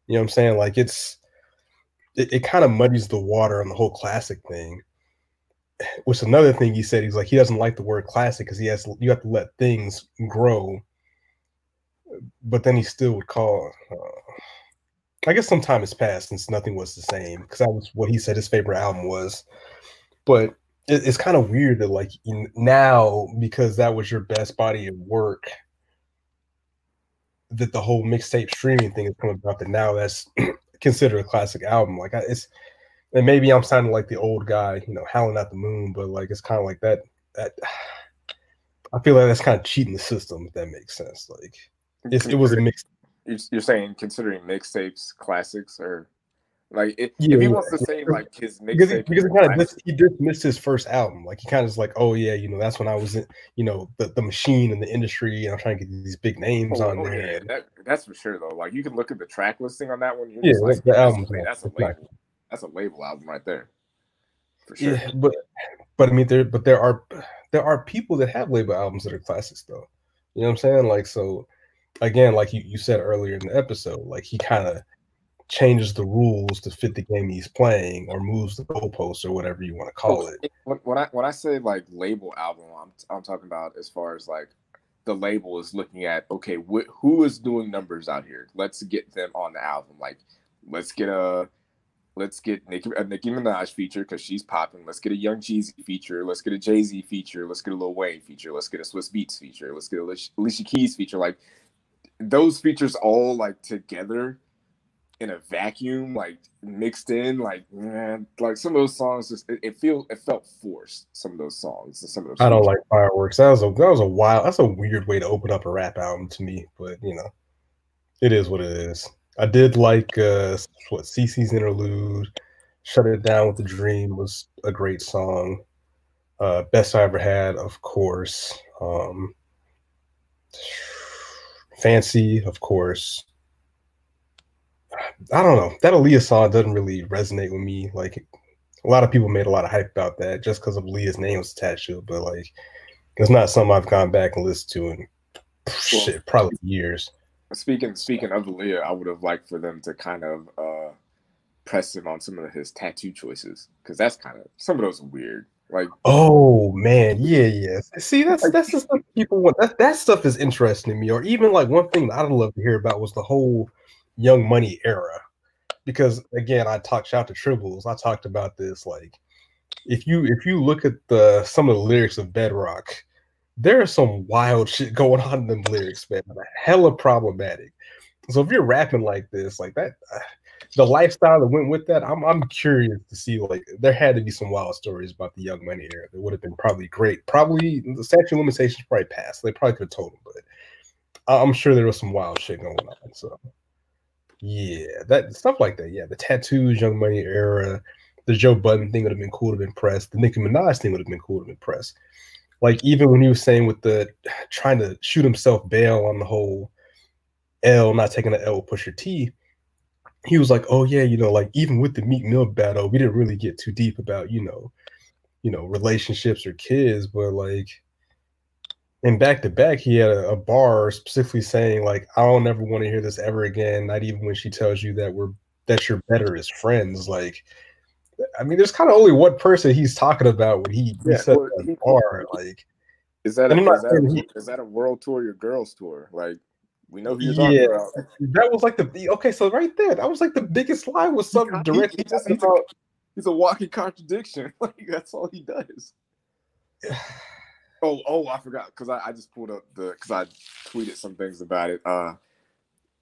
You know what I'm saying? Like it's it, it kind of muddies the water on the whole classic thing. Which another thing he said, he's like he doesn't like the word classic because he has you have to let things grow. But then he still would call. Uh, I guess some time has passed since nothing was the same because that was what he said his favorite album was. But it, it's kind of weird that like now because that was your best body of work that the whole mixtape streaming thing is coming about that now that's considered a classic album like it's and maybe i'm sounding like the old guy you know howling at the moon but like it's kind of like that that i feel like that's kind of cheating the system if that makes sense like it was a mix you're saying considering mixtapes classics or like if, yeah, if he wants to say like his because he, because he kind of dis, he dismissed his first album, like he kind of is like, oh yeah, you know that's when I was in, you know, the, the machine and the industry, and I'm trying to get these big names oh, on oh, there. Yeah, that, that's for sure though. Like you can look at the track listing on that one. Yeah, like, the album. That's, a label. That's a label album right there. For sure. Yeah, but but I mean there but there are there are people that have label albums that are classics though. You know what I'm saying? Like so again, like you, you said earlier in the episode, like he kind of changes the rules to fit the game he's playing or moves the goalposts or whatever you want to call it. When I when I say like label album, I'm I'm talking about as far as like the label is looking at okay, wh- who is doing numbers out here? Let's get them on the album. Like, let's get a let's get Nicki, a Nicki Minaj feature because she's popping. Let's get a Young Jeezy feature. Let's get a Jay Z feature. Let's get a Lil Wayne feature. Let's get a Swizz Beatz feature. Let's get a Alicia Keys feature. Like those features all like together in a vacuum, like mixed in, like man, like some of those songs just it, it feel it felt forced. Some of those songs, some of those. I don't like fireworks. That was a that was a wild. That's a weird way to open up a rap album to me, but you know, it is what it is. I did like uh what Cece's interlude. Shut it down with the dream was a great song. Uh, best I ever had, of course. Um, fancy, of course. I don't know. That Aaliyah song doesn't really resonate with me. Like a lot of people made a lot of hype about that just because of Leah's name was attached to it, but like it's not something I've gone back and listened to in shit, probably years. Speaking speaking of Aaliyah, I would have liked for them to kind of uh press him on some of his tattoo choices because that's kind of some of those weird. Like oh man, yeah, yeah. See, that's that's the stuff people want. That that stuff is interesting to me. Or even like one thing that I'd love to hear about was the whole Young Money era. Because again, I talked shout to Tribbles. I talked about this like if you if you look at the some of the lyrics of Bedrock, there is some wild shit going on in them lyrics, man. Hella problematic. So if you're rapping like this, like that, uh, the lifestyle that went with that, I'm I'm curious to see. Like there had to be some wild stories about the Young Money era that would have been probably great. Probably the statute limitations probably passed. They probably could have told him, but I'm sure there was some wild shit going on. So yeah, that stuff like that. Yeah, the tattoos, Young Money era, the Joe Budden thing would have been cool to be pressed. The Nicki Minaj thing would have been cool to be pressed. Like even when he was saying with the trying to shoot himself bail on the whole L not taking the L Pusha T, he was like, "Oh yeah, you know, like even with the Meek Mill battle, we didn't really get too deep about you know, you know, relationships or kids, but like." And back to back, he had a, a bar specifically saying, like, I don't ever want to hear this ever again. Not even when she tells you that we're that you're better as friends. Like, I mean, there's kind of only one person he's talking about when he, yeah, said well, that bar. Like, is that a, is, that a, he, is that a world tour, your girls tour? Like, we know who you're talking yeah, about. That was like the okay. So right there, that was like the biggest lie was something directly. He, he just, he's, a, he's a walking contradiction. Like that's all he does. oh, oh, I forgot because I, I just pulled up the because I tweeted some things about it. Uh,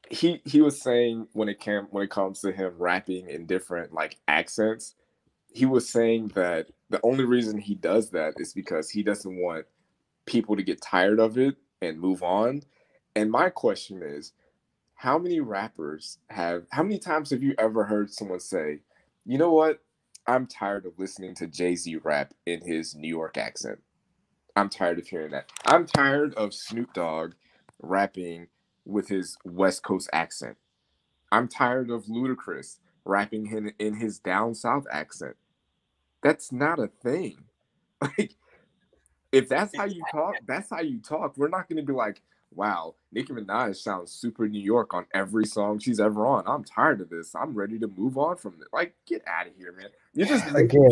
he he was saying when it came when it comes to him rapping in different like accents, he was saying that the only reason he does that is because he doesn't want people to get tired of it and move on and my question is, how many rappers have how many times have you ever heard someone say, "You know what? I'm tired of listening to Jay-Z rap in his New York accent. I'm tired of hearing that. I'm tired of Snoop Dogg rapping with his West Coast accent. I'm tired of Ludacris rapping in, in his down south accent. That's not a thing. Like if that's how you talk, that's how you talk. We're not going to be like, wow, Nicki Minaj sounds super New York on every song she's ever on. I'm tired of this. I'm ready to move on from it. Like, get out of here, man. You're just Again,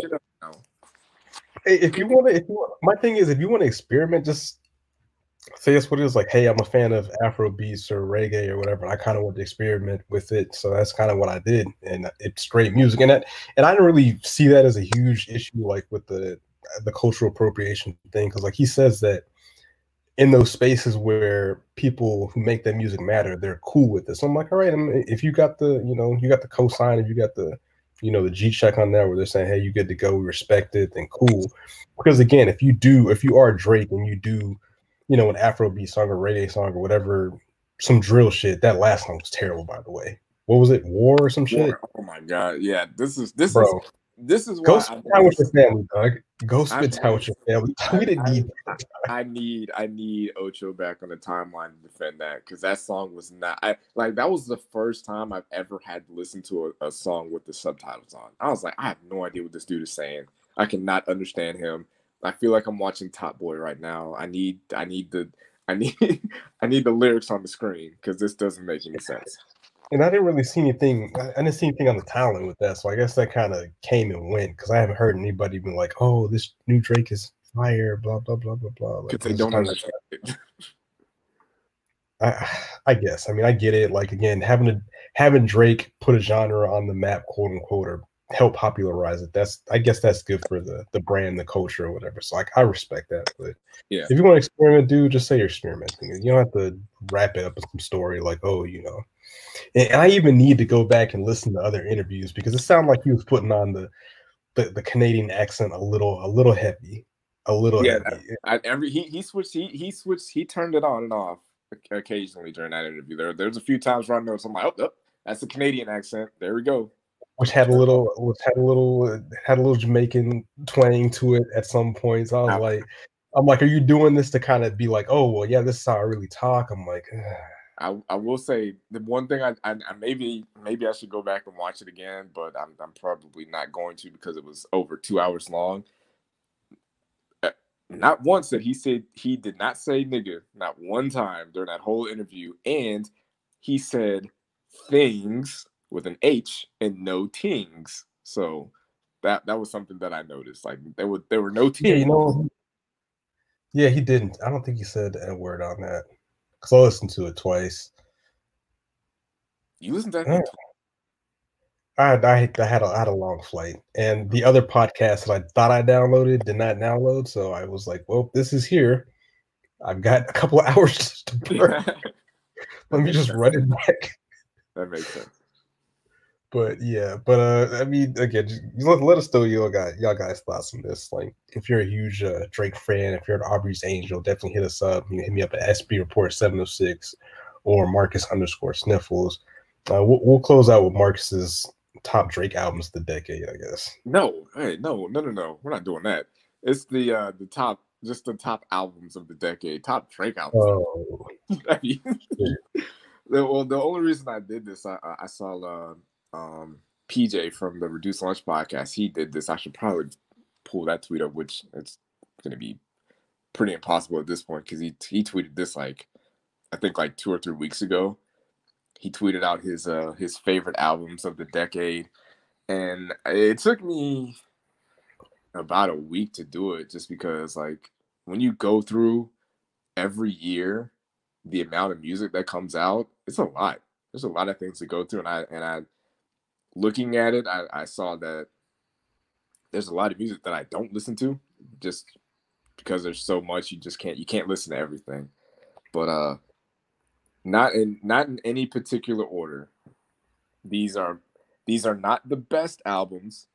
Hey, if you want to, if you want, my thing is, if you want to experiment, just say it's what it is. Like, hey, I'm a fan of Afro beats or reggae or whatever. I kind of want to experiment with it, so that's kind of what I did, and it's great music. And that, and I didn't really see that as a huge issue, like with the the cultural appropriation thing, because like he says that in those spaces where people who make that music matter, they're cool with it. So I'm like, all right, if you got the, you know, you got the cosign, if you got the, you know, the G check on there where they're saying, hey, you good to go, we respect it, then cool. Because again, if you do, if you are Drake and you do, you know, an Afrobeat song or reggae song or whatever, some drill shit, that last song was terrible, by the way. What was it? War or some shit? War. Oh my god, yeah. This is this Bro. is this is go spend time with your family, dog. Go spend time with your family. We didn't need. I need I need Ocho back on the timeline to defend that because that song was not. I like that was the first time I've ever had to listen to a, a song with the subtitles on. I was like, I have no idea what this dude is saying. I cannot understand him. I feel like I'm watching Top Boy right now. I need I need the I need I need the lyrics on the screen because this doesn't make any sense and I didn't really see anything. I didn't see anything on the talent with that, so I guess that kind of came and went because I haven't heard anybody be like, "Oh, this new Drake is fire," blah blah blah blah blah. Because like, they don't understand it. I, I guess. I mean, I get it. Like again, having a having Drake put a genre on the map, quote unquote, or help popularize it. That's I guess that's good for the the brand, the culture, or whatever. So like I respect that. But yeah, if you want to experiment, dude, just say you're experimenting. You don't have to wrap it up with some story like, oh, you know. And I even need to go back and listen to other interviews because it sounded like he was putting on the the, the Canadian accent a little a little heavy, a little yeah. Heavy. I, every he he switched he he switched he turned it on and off occasionally during that interview. There there's a few times where I noticed I'm like, oh, oh that's a Canadian accent. There we go which had a little which had a little had a little Jamaican twang to it at some points. I was like, I'm like, are you doing this to kind of be like, oh well, yeah, this is how I really talk. I'm like, I, I will say the one thing I, I, I maybe maybe I should go back and watch it again, but I'm I'm probably not going to because it was over two hours long. Uh, not once that he said he did not say nigga, not one time during that whole interview, and he said things with an H and no tings. So that that was something that I noticed. Like there were there were no tings. Yeah, you know, yeah, he didn't. I don't think he said a word on that. Cause I listened to it twice. You listened to that? I, I, I had a, I had a long flight, and the other podcast that I thought I downloaded did not download. So I was like, "Well, this is here. I've got a couple of hours to burn. Let me just run it back." That makes sense. But yeah, but uh, I mean, again, let, let us know y'all guys, y'all guys thoughts on this. Like, if you're a huge uh, Drake fan, if you're an Aubrey's Angel, definitely hit us up. You can hit me up at SB Report seven hundred six or Marcus underscore Sniffles. Uh, we'll, we'll close out with Marcus's top Drake albums of the decade, I guess. No, hey, no, no, no, no. We're not doing that. It's the uh the top, just the top albums of the decade, top Drake albums. Oh, I mean, the, well, the only reason I did this, I, I saw uh, um, PJ from the Reduced Lunch podcast. He did this. I should probably pull that tweet up, which it's going to be pretty impossible at this point because he he tweeted this like I think like two or three weeks ago. He tweeted out his uh his favorite albums of the decade, and it took me about a week to do it just because like when you go through every year the amount of music that comes out it's a lot there's a lot of things to go through and i and i looking at it i, I saw that there's a lot of music that i don't listen to just because there's so much you just can't you can't listen to everything but uh not in not in any particular order these are these are not the best albums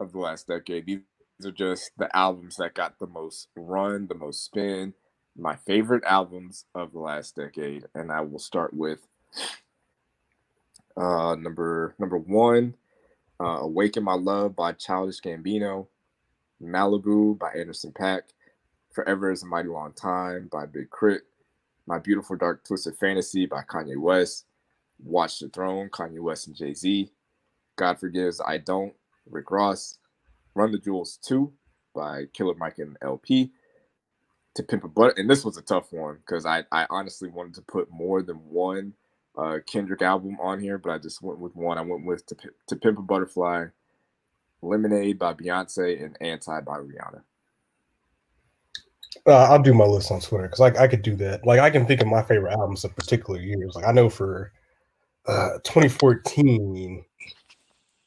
of the last decade. These are just the albums that got the most run, the most spin, my favorite albums of the last decade. And I will start with uh, number number one, uh, "Awaken My Love" by Childish Gambino, "Malibu" by Anderson .Paak, "Forever Is a Mighty Long Time" by Big K.R.I.T., "My Beautiful Dark Twisted Fantasy" by Kanye West, "Watch the Throne" Kanye West and Jay Z, "God Forgives I Don't" Rick Ross, Run the Jewels 2 by Killer Mike and El-P, To Pimp a Butt. And this was a tough one because I, I honestly wanted to put more than one uh, Kendrick album on here, but I just went with one. I went with To, to Pimp a Butterfly, Lemonade by Beyonce, and Anti by Rihanna. Uh, I'll do my list on Twitter because I, I could do that. Like I can think of my favorite albums of particular years. Like I know for uh, 2014,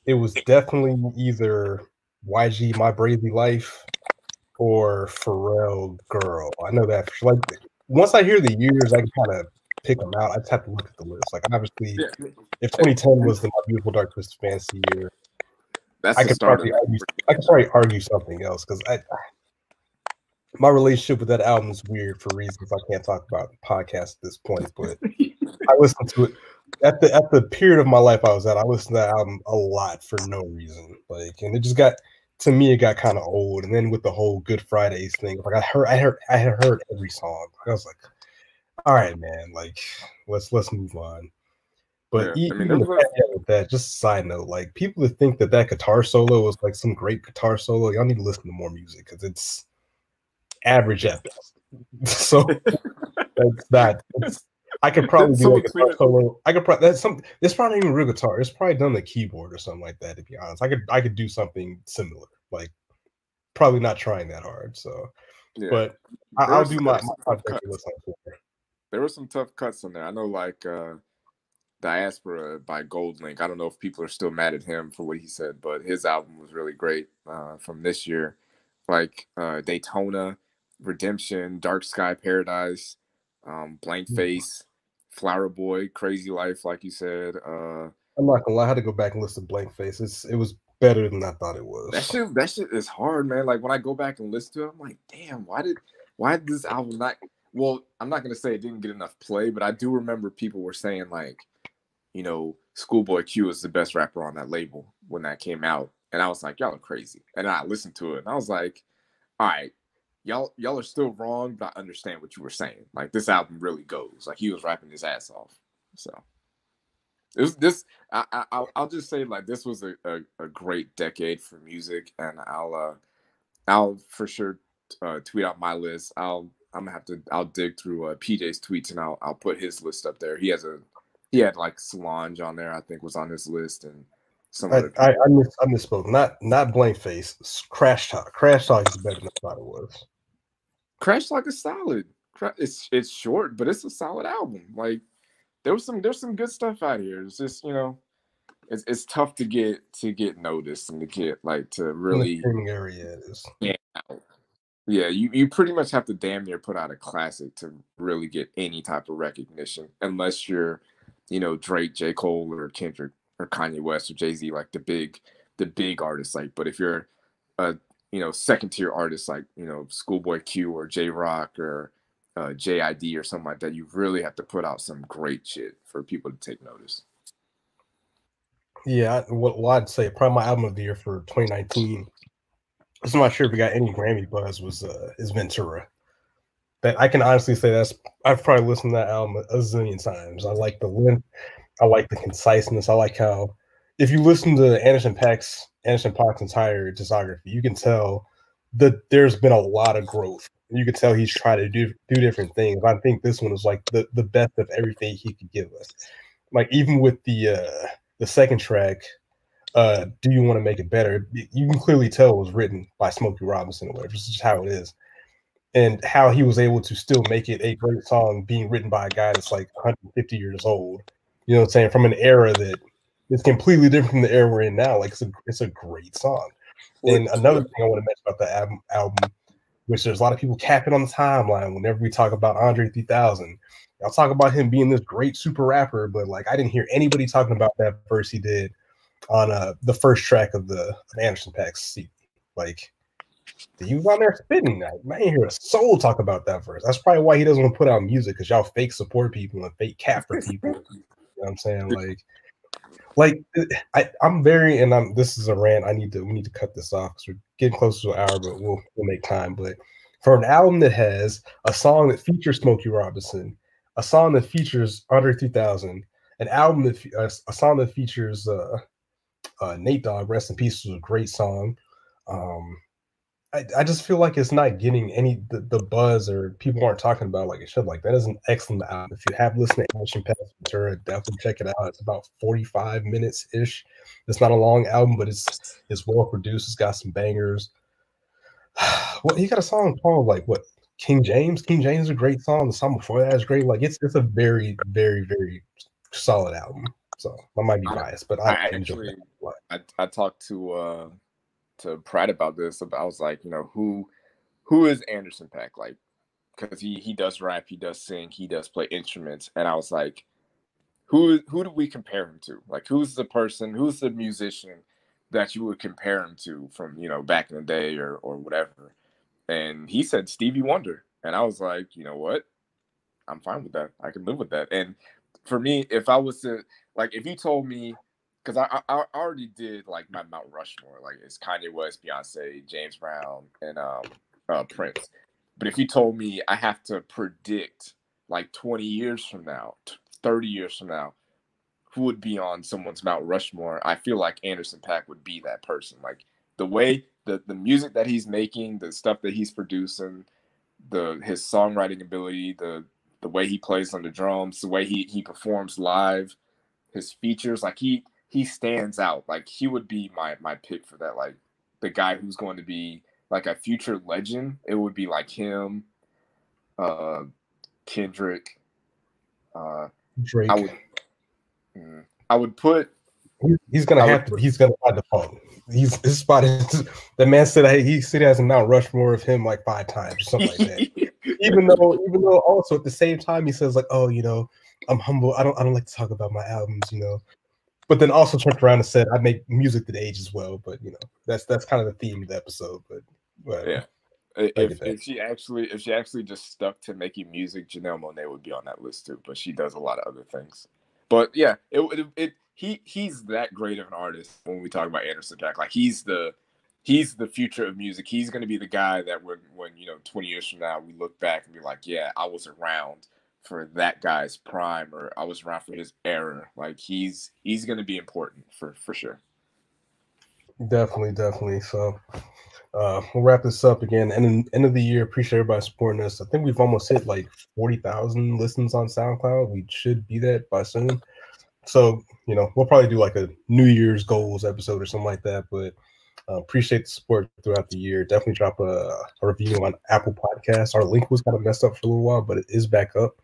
it was definitely either YG My Brazy Life or Pharrell Girl. I know that like once I hear the years, I can kind of pick them out. I just have to look at the list. Like obviously, Yeah. if 2010 was the My Beautiful Dark Twisted Fantasy year, That's I the could start probably argue, I could probably argue something else because I my relationship with that album is weird for reasons I can't talk about podcast at this point. But I listened to it at the at the period of my life I was at. I listened to that album a lot for no reason. Like, and it just got to me, it got kind of old. And then with the whole Good Fridays thing, like I heard, I heard, I had heard every song. I was like, all right, man, like let's let's move on. But Yeah, e- I mean, even was with that, just a side note, like people that think that that guitar solo was like some great guitar solo, y'all need to listen to more music because it's average at best. so that's. It's, I could probably do like a guitar solo. I could probably that's some. It's probably not even real guitar. It's probably done the keyboard or something like that. To be honest, I could I could do something similar. Like probably not trying that hard. So, Yeah. but I, I'll do my my some top tough decade list on Twitter. there were some tough cuts in there. I know, like uh, Diaspora by GoldLink. I don't know if people are still mad at him for what he said, but his album was really great uh, from this year. Like uh, Daytona, Redemption, Dark Sky Paradise, um, Blank Mhm. Face, Flower Boy, Crazy Life, like you said. Uh, I'm not gonna lie. I had to go back and listen to Blank Face. It's, it was better than I thought it was. that shit, that shit is hard, man. Like when I go back and listen to it, I'm like, damn, why did, why did this album not? Well, I'm not gonna say it didn't get enough play, but I do remember people were saying like, you know, Schoolboy Q is the best rapper on that label when that came out, and I was like, y'all are crazy. And I listened to it, and I was like, all right, y'all y'all are still wrong, but I understand what you were saying. Like this album really goes. Like he was rapping his ass off. So it was this. I, I I'll, just say like this was a, a, a great decade for music, and I'll uh I'll for sure uh, tweet out my list. I'll I'm gonna have to I'll dig through uh, PJ's tweets and I'll I'll put his list up there. He has a he had like Solange on there. I think was on his list and some I, other. I. I, miss, I misspoke. Not not Blank Face. Crash Talk. Crash Talk is better than I thought it was. Crash like a solid. It's it's short, but it's a solid album. Like there was some there's some good stuff out here. It's just you know it's it's tough to get to get noticed and to get like to really area it is. Yeah, yeah, you, you pretty much have to damn near put out a classic to really get any type of recognition, unless you're, you know, Drake, J. Cole, or Kendrick, or Kanye West, or Jay Z, like the big, the big artists. Like, but if you're a you know second tier artist like you know Schoolboy Q or Jay Rock or uh, JID or something like that, you really have to put out some great shit for people to take notice. Yeah, what well, I'd say probably my album of the year for 2019 I'm not sure if we got any Grammy buzz. Was uh, is Ventura? That I can honestly say that's I've probably listened to that album a zillion times. I like the length, I like the conciseness. I like how if you listen to Anderson .Paak's Anderson .Paak's entire discography, you can tell that there's been a lot of growth. You can tell he's trying to do do different things. I think this one is like the the best of everything he could give us. Like even with the uh the second track, uh, do you want to make it better? You can clearly tell it was written by Smokey Robinson or whatever. This is how it is. And how he was able to still make it a great song being written by a guy that's like 150 years old. You know what I'm saying? From an era that is completely different from the era we're in now. Like it's a it's a great song. And another thing I want to mention about the album album, which there's a lot of people capping on the timeline whenever we talk about Andre 3000. I'll talk about him being this great super rapper, but like I didn't hear anybody talking about that verse he did on uh the first track of the of Anderson .Paak's CD. Like he was on there spitting that. I ain't hear a soul talk about that verse. That's probably why he doesn't want to put out music because y'all fake support people and fake cap for people. you know what I'm saying? Like, like I, I'm very and I'm this is a rant. I need to we need to cut this off because we're getting close to an hour, but we'll we'll make time. But for an album that has a song that features Smokey Robinson, a song that features Andre 3000, an album that uh, a song that features uh, uh, Nate Dogg, rest in peace, was a great song. Um, I, I just feel like it's not getting any the, the, buzz or people aren't talking about like it should. Like that is an excellent album. If you have listened to Anderson .Paak's Ventura, definitely check it out. It's about 45 minutes ish. It's not a long album, but it's it's well produced. It's got some bangers. well, he got a song called like what King James. King James is a great song. The song before that is great. Like it's it's a very very very solid album. So I might be biased, but I, I actually I, I talked to uh to Pratt about this. I was like, you know, who who is Anderson .Paak like? Because he he does rap, he does sing, he does play instruments, and I was like, who who do we compare him to? Like, who's the person? Who's the musician that you would compare him to from you know back in the day or or whatever? And he said Stevie Wonder, and I was like, you know what? I'm fine with that. I can live with that. And for me, if I was to like, if you told me, because I, I, I already did like my Mount Rushmore, like it's Kanye West, Beyonce, James Brown, and um uh, Prince. But if you told me I have to predict like 20 years from now, 30 years from now, who would be on someone's Mount Rushmore, I feel like Anderson .Paak would be that person. Like the way the the music that he's making, the stuff that he's producing, the his songwriting ability, the the way he plays on the drums, the way he he performs live, his features, like he he stands out. Like he would be my my pick for that. Like the guy who's going to be like a future legend. It would be like him, uh, Kendrick, uh, Drake. I would, mm, I would put. He's gonna I have to. He's gonna find the phone. He's his spot is. The man said he said he has a Mount Rushmore of him like five times or something like that. even though, even though, also at the same time, he says like, "Oh, you know, I'm humble. I don't, I don't like to talk about my albums, you know." But then also turned around and said, "I make music that ages well." But you know, that's that's kind of the theme of the episode. But, but yeah, if, if she actually if she actually just stuck to making music, Janelle Monáe would be on that list too. But she does a lot of other things. But yeah, it it, it he he's that great of an artist when we talk about Anderson .Paak. Like he's the he's the future of music. He's going to be the guy that when when you know 20 years from now we look back and be like, yeah, I was around for that guy's prime or I was around for his era. Like he's he's to be important for for sure. Definitely, definitely. So uh, we'll wrap this up again. And end of the year, appreciate everybody supporting us. I think we've almost hit like 40,000 listens on SoundCloud. We should be that by soon. So, you know, we'll probably do like a New Year's goals episode or something like that. But uh, appreciate the support throughout the year. Definitely drop a, a, review on Apple Podcasts. Our link was kind of messed up for a little while, but it is back up.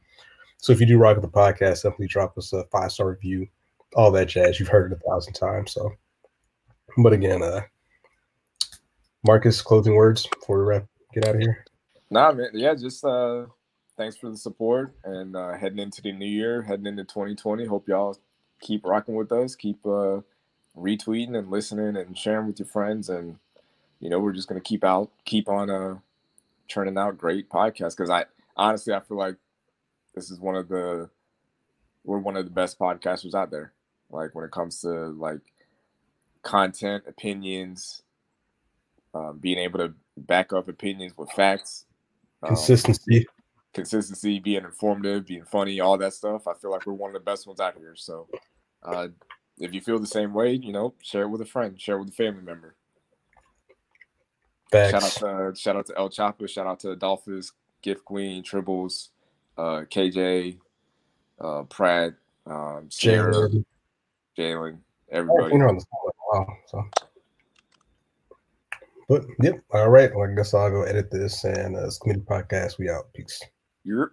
So if you do rock with the podcast, definitely drop us a five star review all that jazz. You've heard it a thousand times. So, but again, uh, Marcus, closing words before we wrap, get out of here. Nah, man. Yeah, just uh, thanks for the support and uh, heading into the new year, heading into 2020. Hope y'all keep rocking with us, keep uh, retweeting and listening and sharing with your friends, and you know we're just gonna keep out, keep on uh, churning out great podcasts. Because I honestly, I feel like this is one of the we're one of the best podcasters out there. Like when it comes to like content, opinions, um, being able to back up opinions with facts, um, consistency, consistency, being informative, being funny, all that stuff. I feel like we're one of the best ones out here. So, uh, if you feel the same way, you know, share it with a friend, share it with a family member. Shout out to shout out to El Chapo, shout out to Adolphus, Gift Queen, Tribbles, uh, KJ, uh, Pratt, um, Sierra, Jalen, everybody. Wow, so. But yep, all right. Well, I guess I'll go edit this and uh, this committee podcast. We out. Peace. Yep.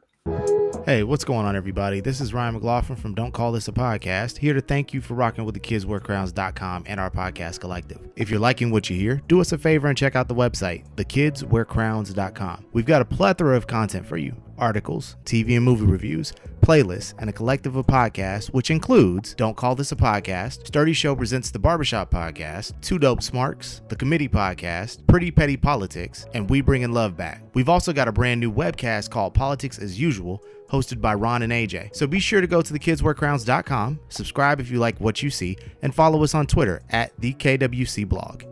Hey, what's going on, everybody? This is Ryan McLaughlin from Don't Call This a Podcast, here to thank you for rocking with the kidswearcrowns.com and our podcast collective. If you're liking what you hear, do us a favor and check out the website, thekidswearcrowns.com. We've got a plethora of content for you articles, TV and movie reviews, playlists, and a collective of podcasts, which includes Don't Call This a Podcast, Sturdy Show Presents the Barbershop Podcast, Two Dope Smarks, The Committee Podcast, Pretty Petty Politics, and We Bringing Love Back. We've also got a brand new webcast called Politics as Usual, hosted by Ron and AJ. So be sure to go to thekidswearcrowns.com, subscribe if you like what you see, and follow us on Twitter at the KWC blog.